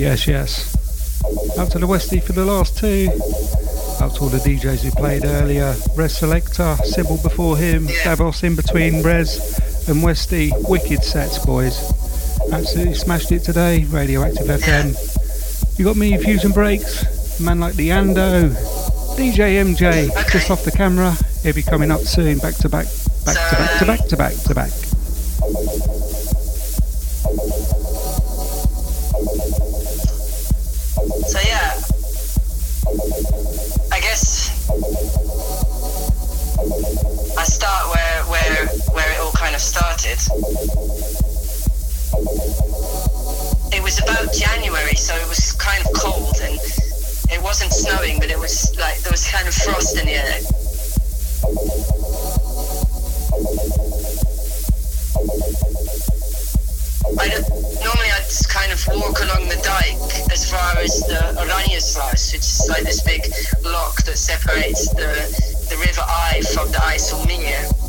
Yes, yes. Out to the Westie for the last two. Out to all the DJs who played earlier. Res Selector, Sybil before him, Davos in between Res and Westie. Wicked sets, boys. Absolutely smashed it today. Radioactive FM. You got me, Fusion Breaks, man like the Ando, DJ MJ, okay. just off the camera. He'll be coming up soon, back to back, back to back to back to back to back. So yeah, I guess I start where where where it all kind of started. It was about January, so it was wasn't snowing, but it was like there was kind of frost in the air. I normally I'd kind of walk along the dike as far as the Oranjesluis, which is like this big lock that separates the, the River IJ from the IJsselmeer.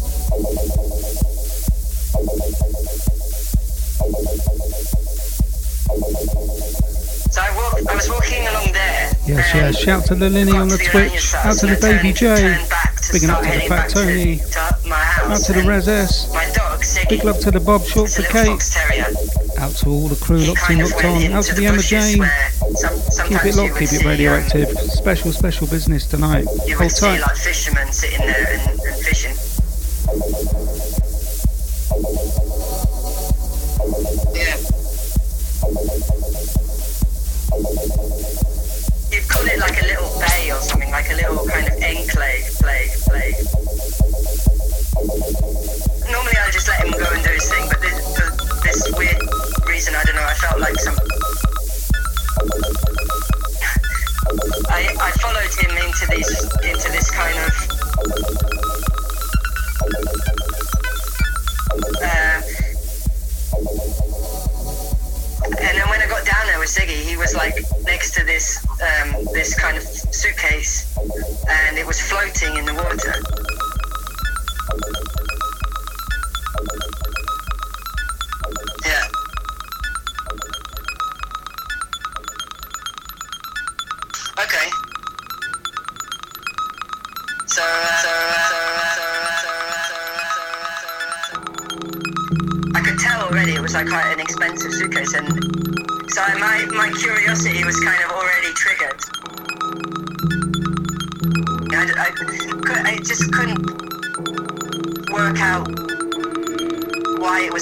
So I, walk, I was walking along there. Yes, yes. Shout to the Linny on the to Twitch. Out to the Baby J. to up to the Fat to- Tony. to. Out to the Res S. My dog, Siggy. Big love to the Bob Short for Kate. Out to all the crew locked in, locked on. Out to the the Emma Jane. some, Keep it locked, keep it radioactive. um, Special, special business tonight. you Hold tight. like fishermen sitting there felt like some... I, I followed him into these into this kind of uh, and then when I got down there with Ziggy, he was like next to this um, this kind of suitcase, and it was floating in the water.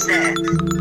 Was.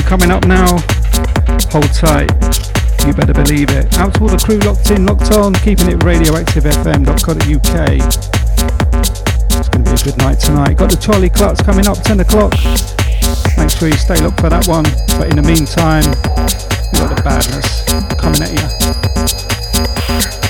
Coming up now. Hold tight. You better believe it. Out to all the crew locked in, locked on, keeping it radioactivefm.co.uk. It's going to be a good night tonight. Got the Charlie Clutch coming up 10 o'clock. Make sure you stay locked for that one. But in the meantime, we've got the badness coming at you.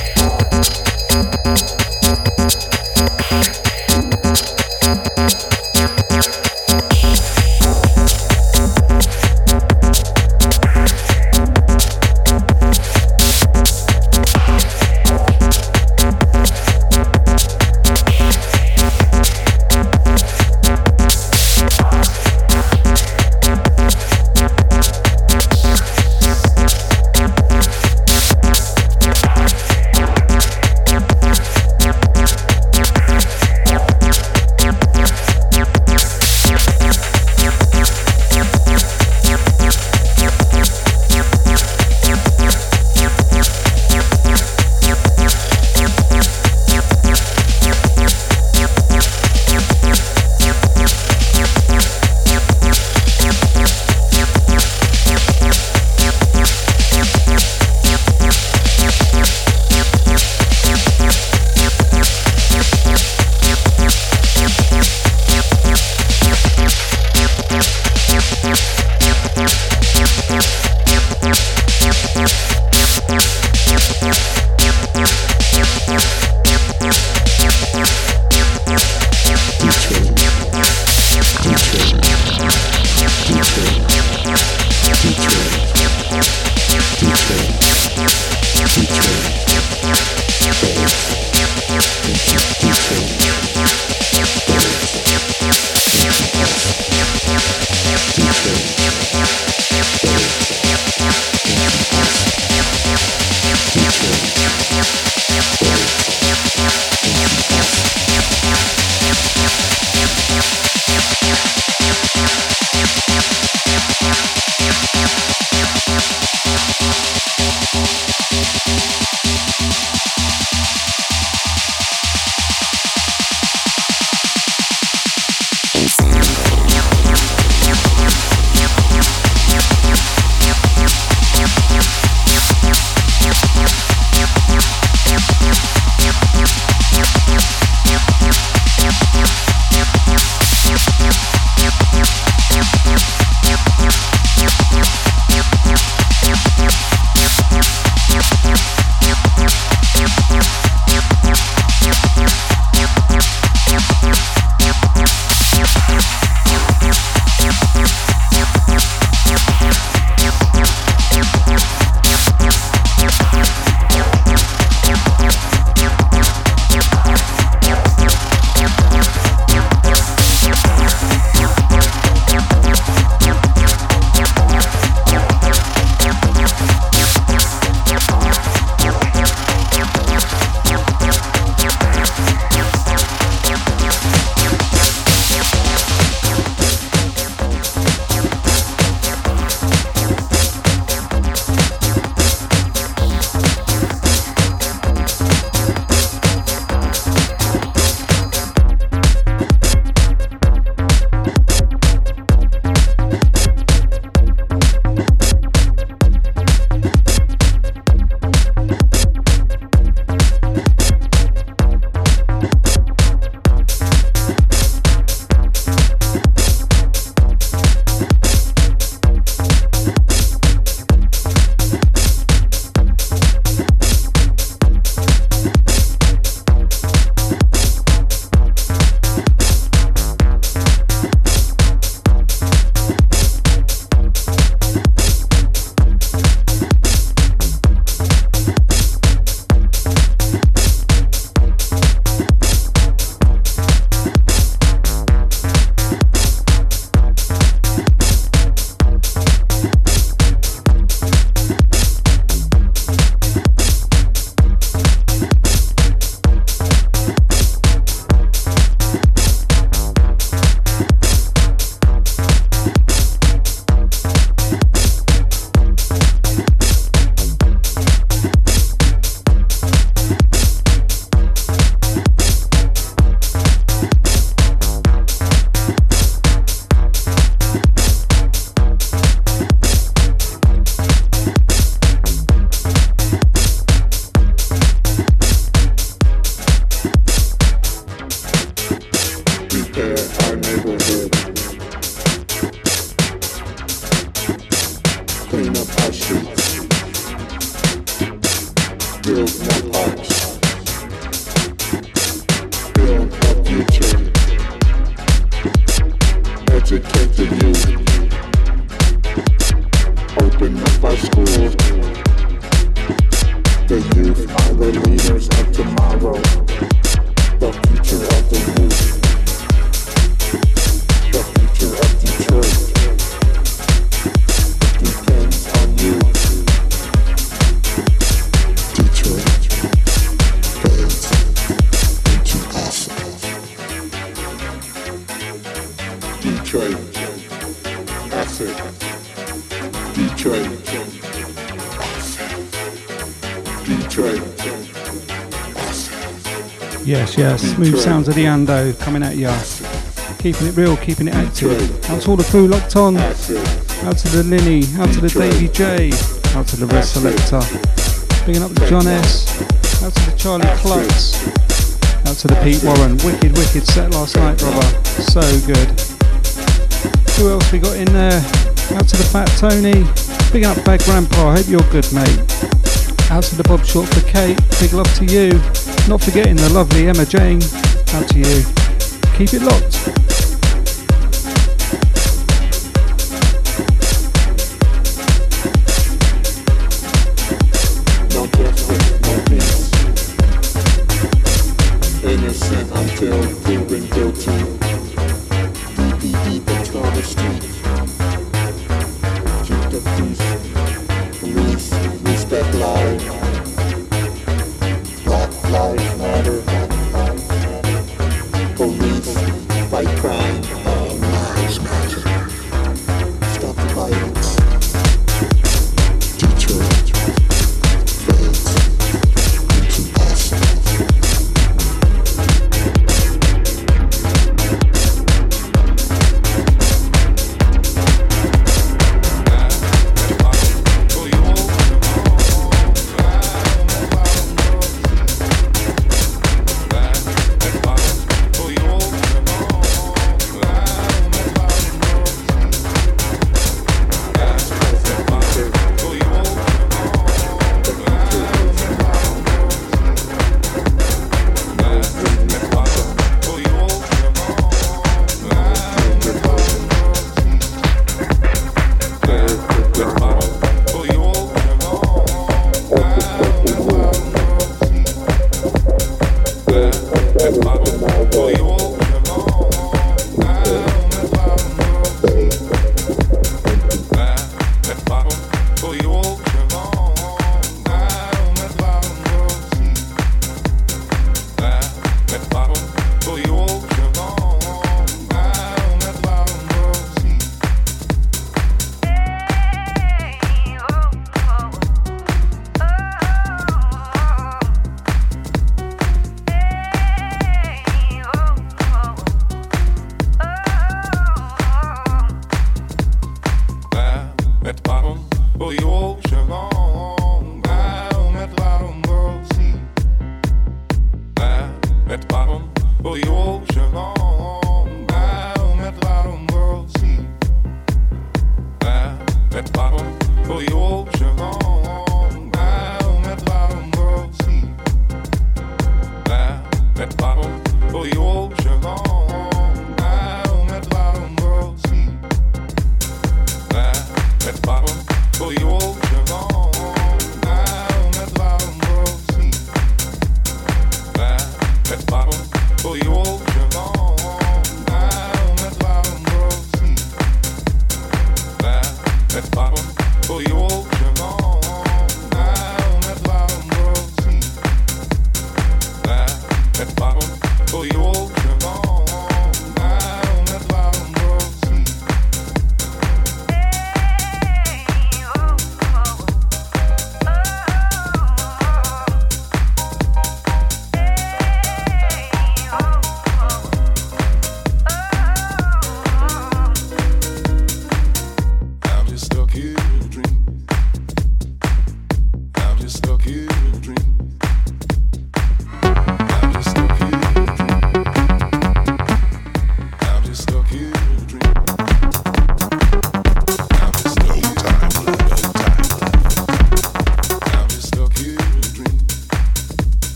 Smooth sounds of the Ando coming at ya. Keeping it real, keeping it active. Out to all the crew locked on. Out to the Linny, out to the Davy J, out to the Red Selector. Bigging up the John S. Out to the Charlie Clucks. Out to the Pete Warren. Wicked, wicked set last night, brother. So good. Who else we got in there? Out to the Fat Tony. Big up Bad Grandpa. Hope you're good, mate. Out to the Bob Short for Kate. Big love to you. Not forgetting the lovely Emma Jane. Out to you. Keep it locked.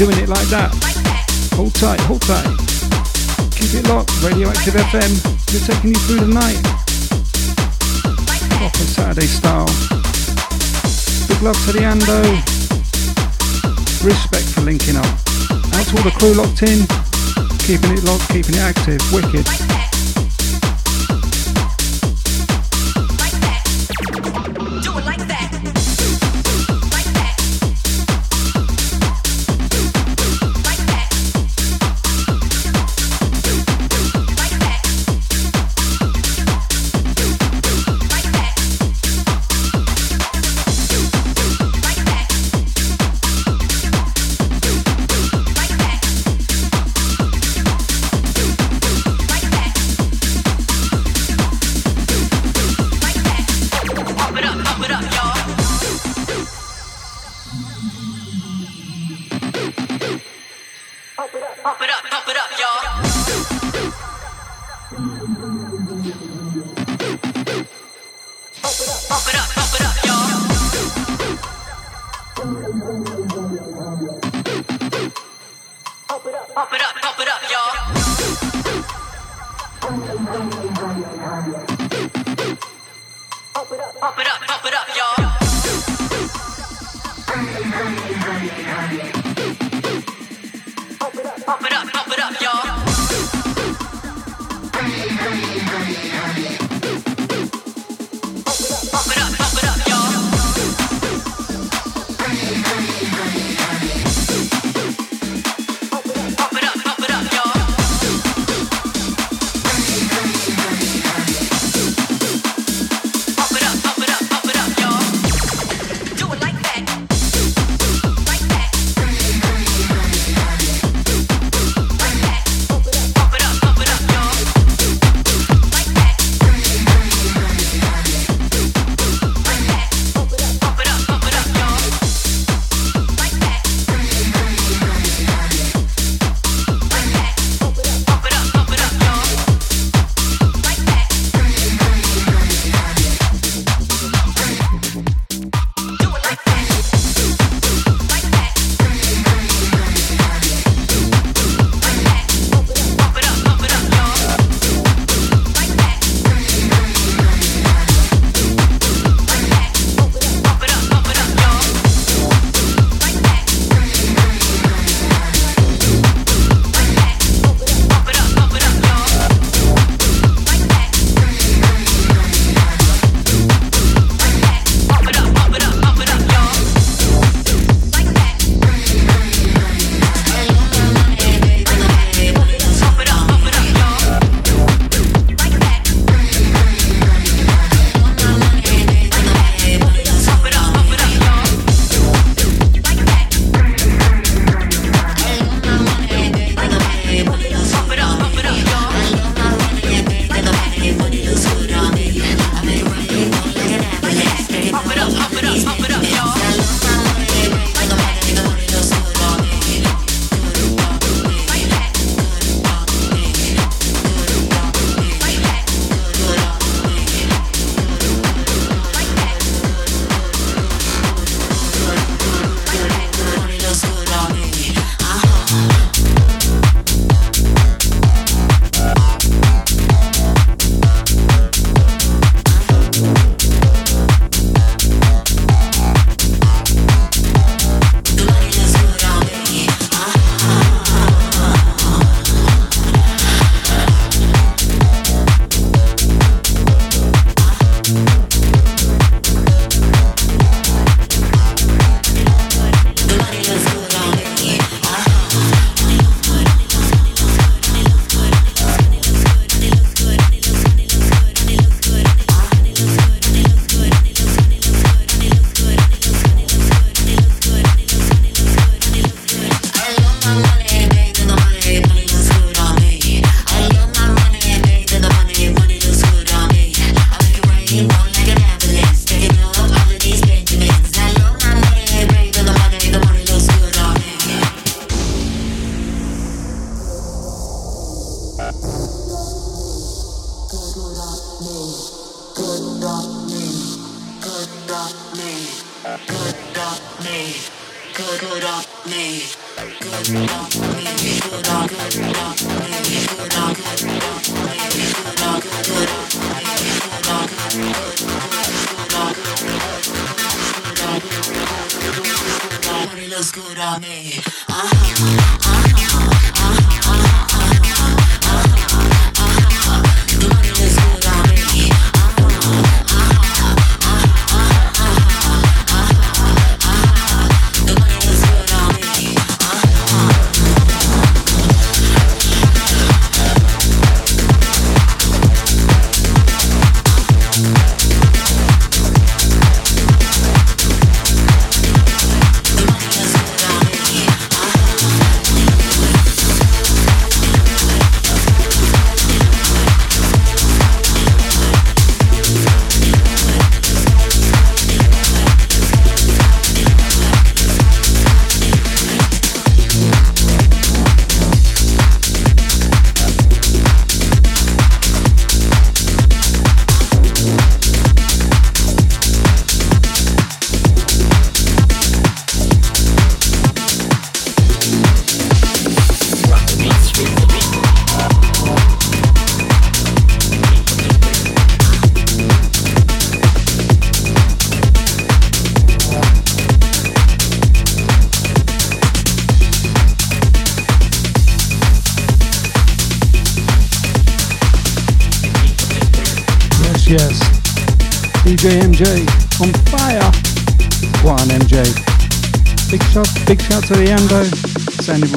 Doing it like that. Hold tight, hold tight. Keep it locked. Radioactive FM. We're taking you through the night. Proper Saturday style. Big love to the Ando. Respect for linking up. To all the crew locked in. Keeping it locked, keeping it active. Wicked.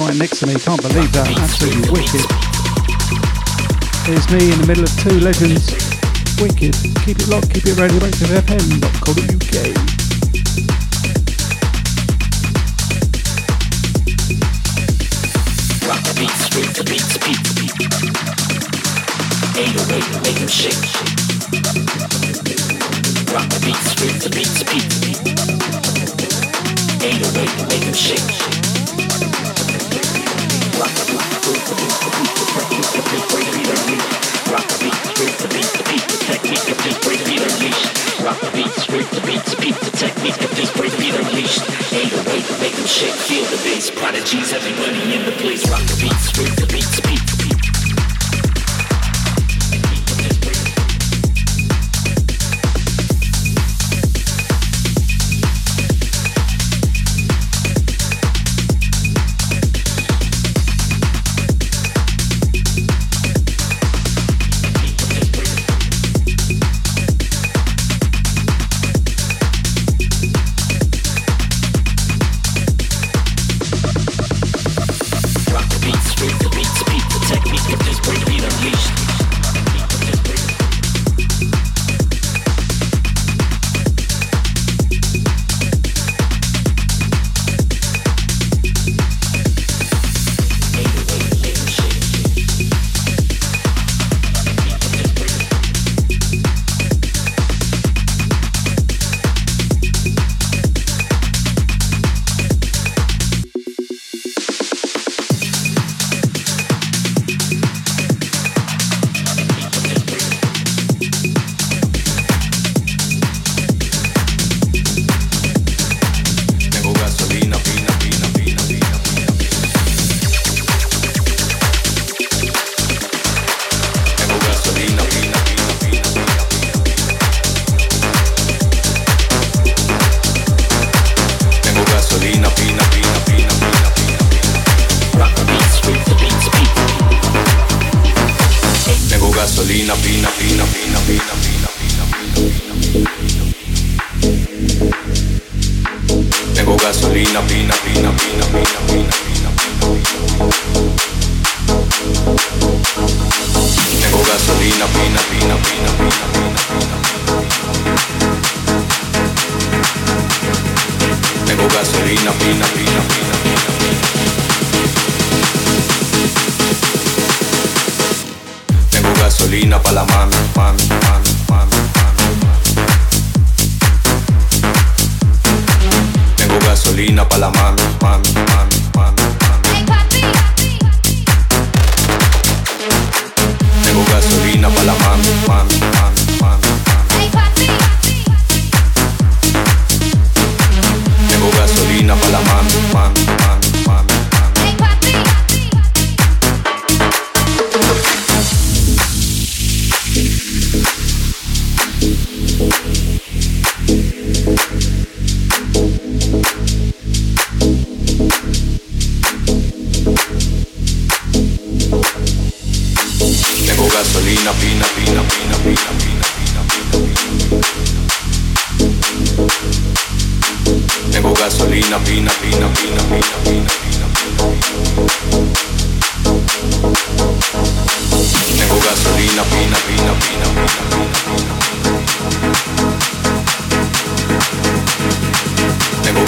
Right next to me. Can't believe that. Absolutely wicked. Here's me in the middle of two legends. Wicked. Keep it locked, keep it ready. FM.co.uk. Rock the beats, straight the beat beat. 808, make them shake. Rock the beats, straight the beats, beat the beat. 808, make them shake. Rock the beat, straight the beat, beat, the technique, the beat, break the beat, unleash. Rock the beat, beat, beat, the technique, the beat, break the beat, unleash. Rock the beat, straight the beat, the beat, the technique, the beat, break the beat, unleash. 808, make them shake. Prodigies, everybody in the place. Rock the beat, straight the beat, the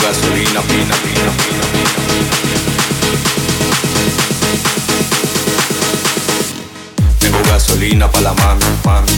gasolina fina, fina, fina, fina. Tengo gasolina pa' la mano, mano.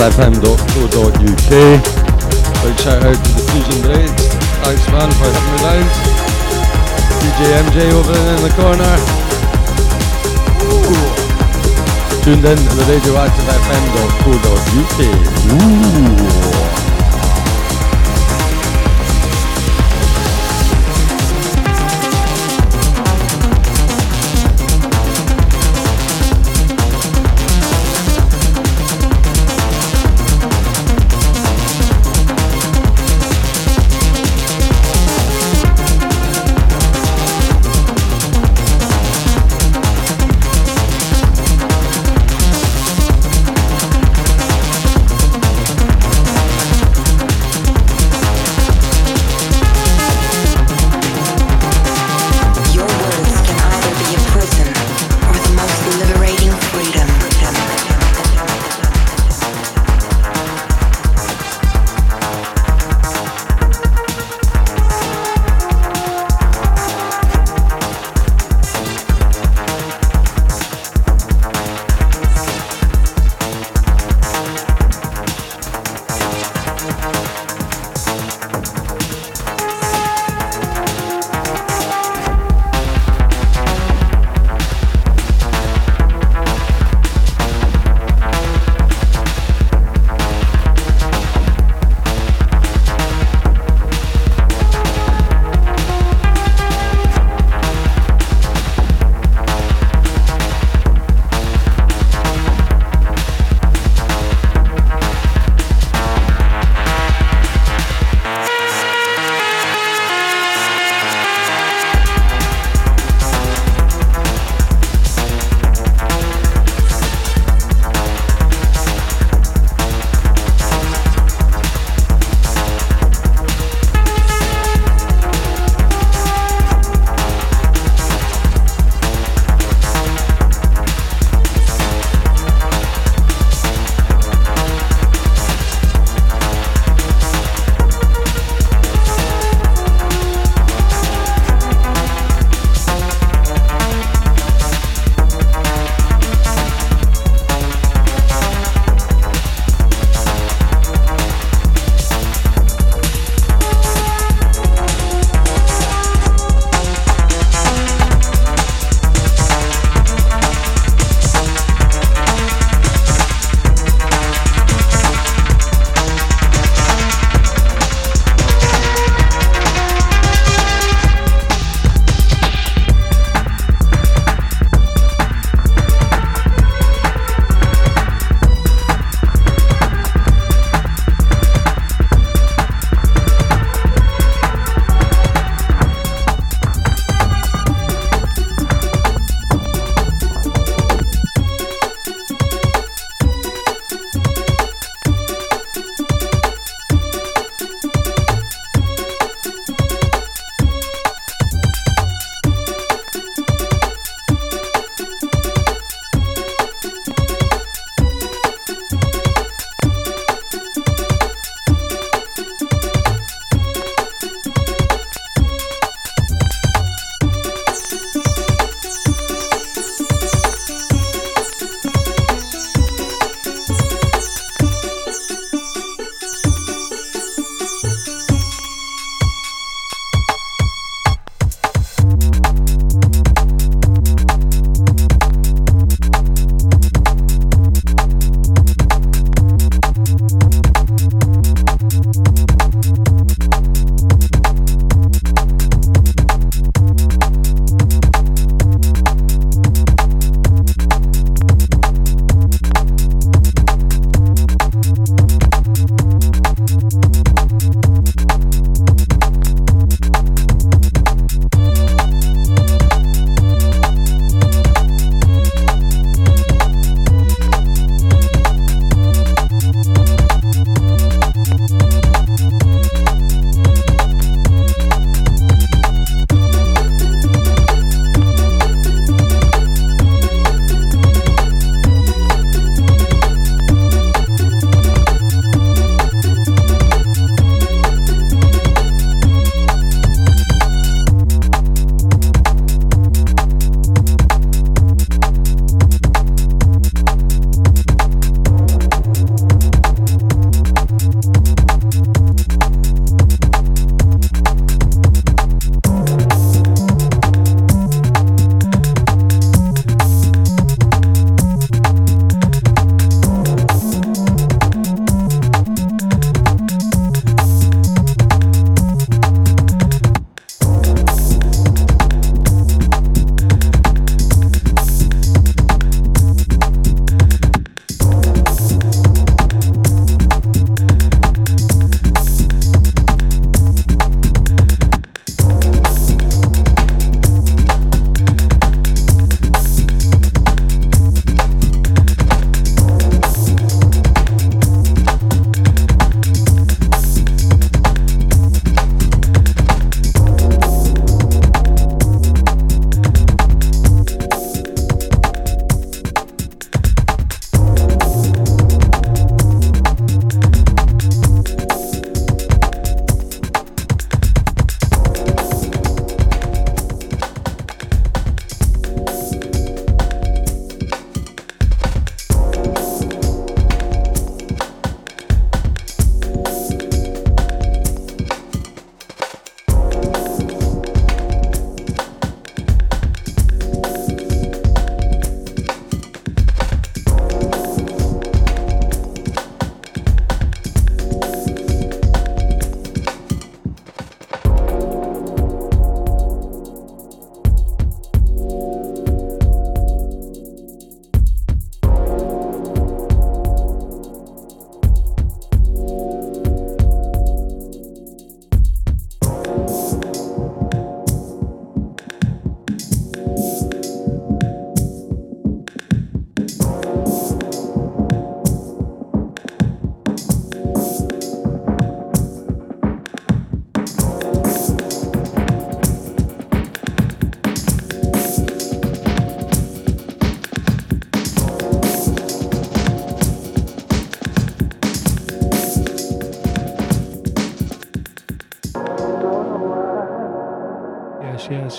BizFM.co.uk. Big shout out to the Fusion Braids. Thanks man for having me down. DJ MJ over in the corner. Ooh. Tuned in to the radioactive FM.co.uk.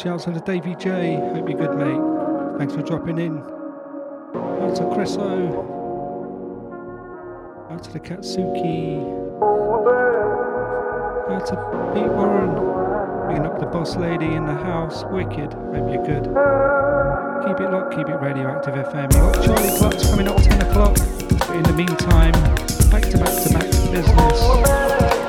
Shouts to the Davy J. Hope you're good, mate. Thanks for dropping in. Out to Cresso. Out to the Katsuki. Out to Pete Warren. Picking up the boss lady in the house. Wicked. Hope you're good. Keep it locked, keep it radioactive FM. You got Charlie Clutch coming up 10 o'clock. But in the meantime, back to back to back business.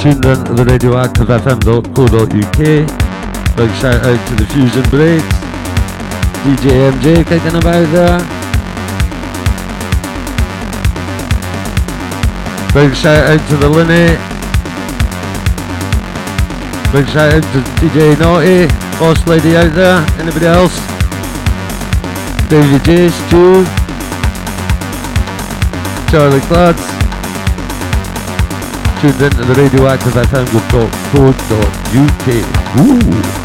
Tuned in to the radioactivefm.co.uk. Big shout out to the Fusion Breaks. DJ MJ kicking about there. Big shout out to the Linny. Big shout out to DJ Naughty, boss lady out there. Anybody else? David J, Stu, Charlie Clads. Tuned into the radioactive FM.co.uk. Ooh.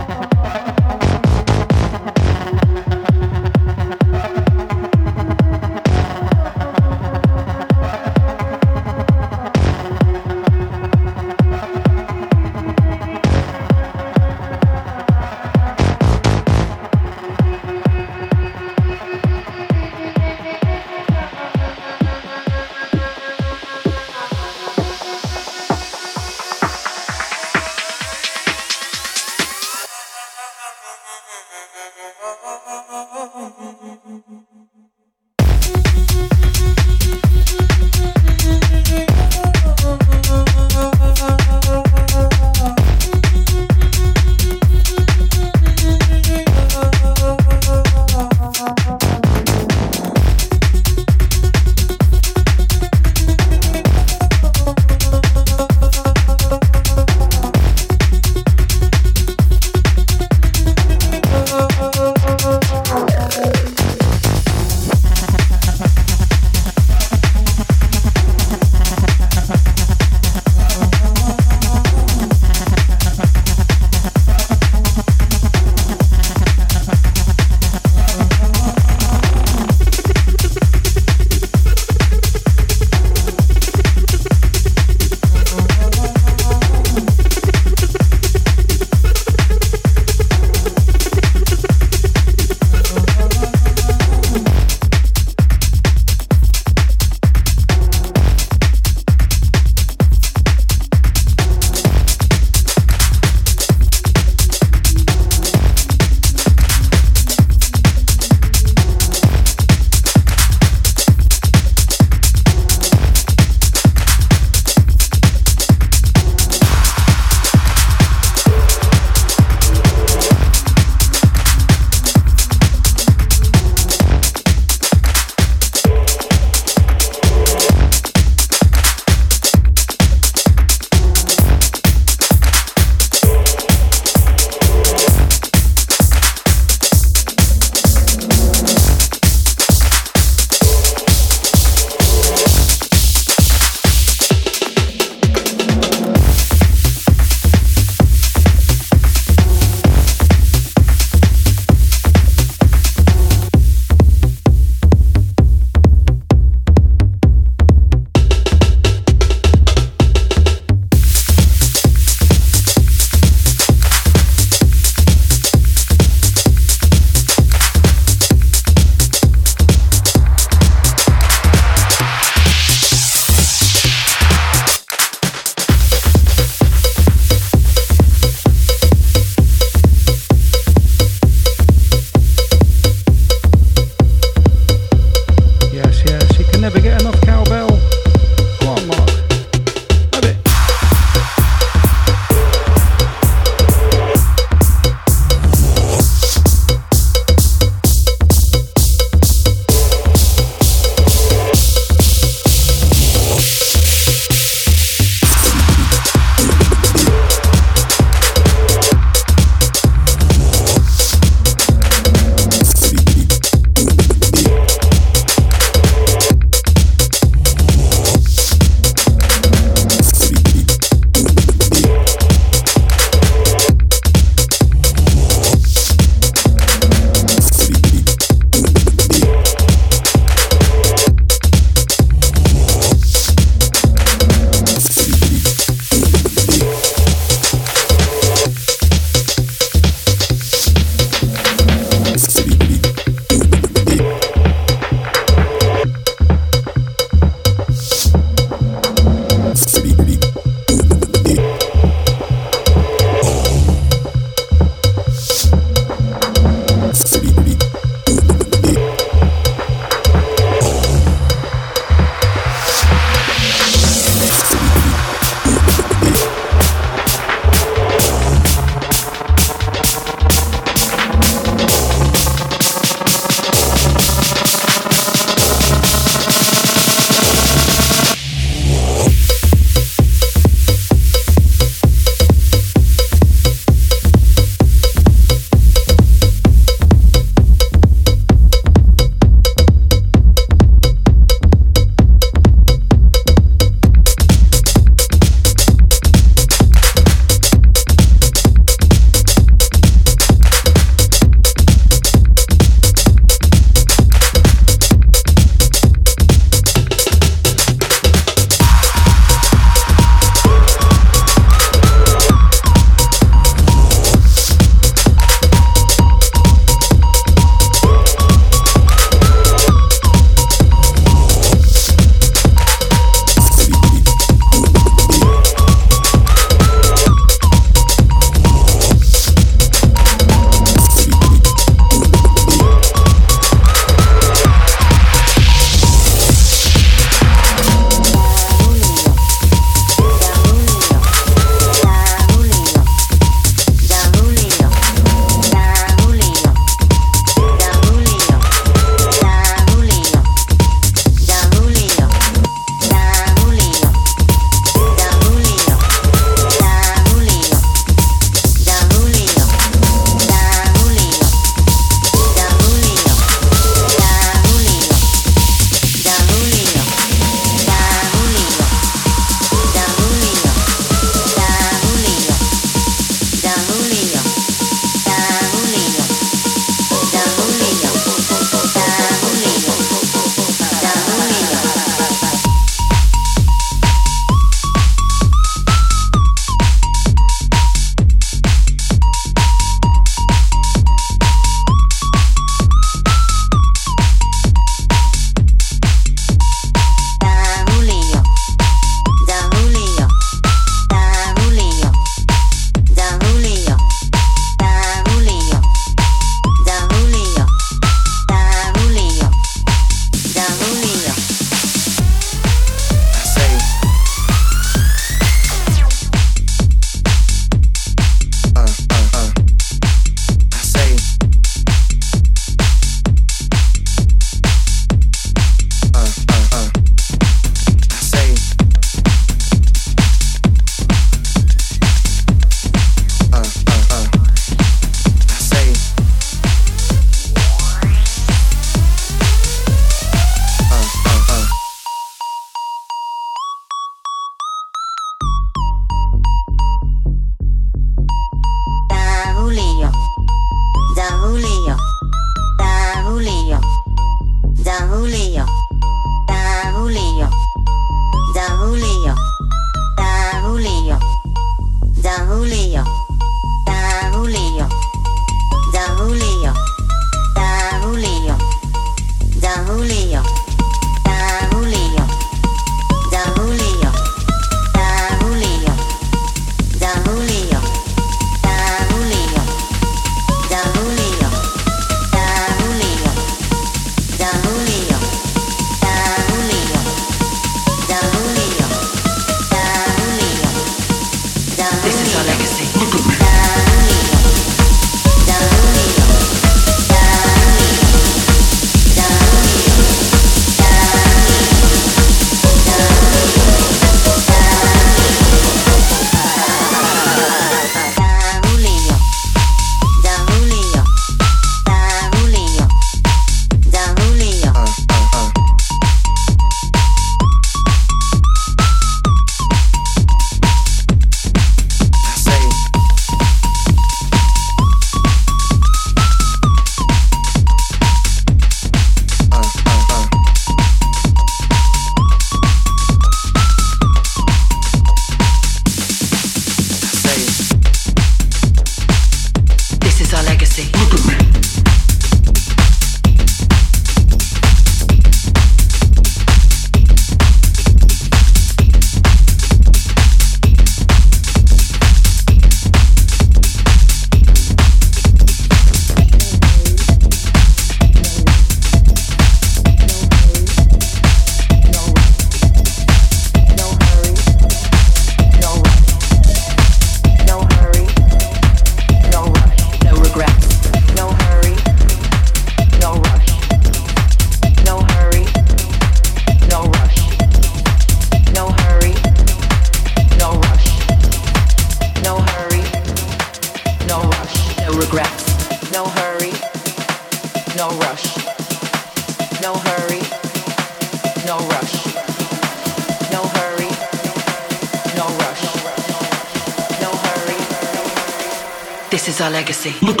Is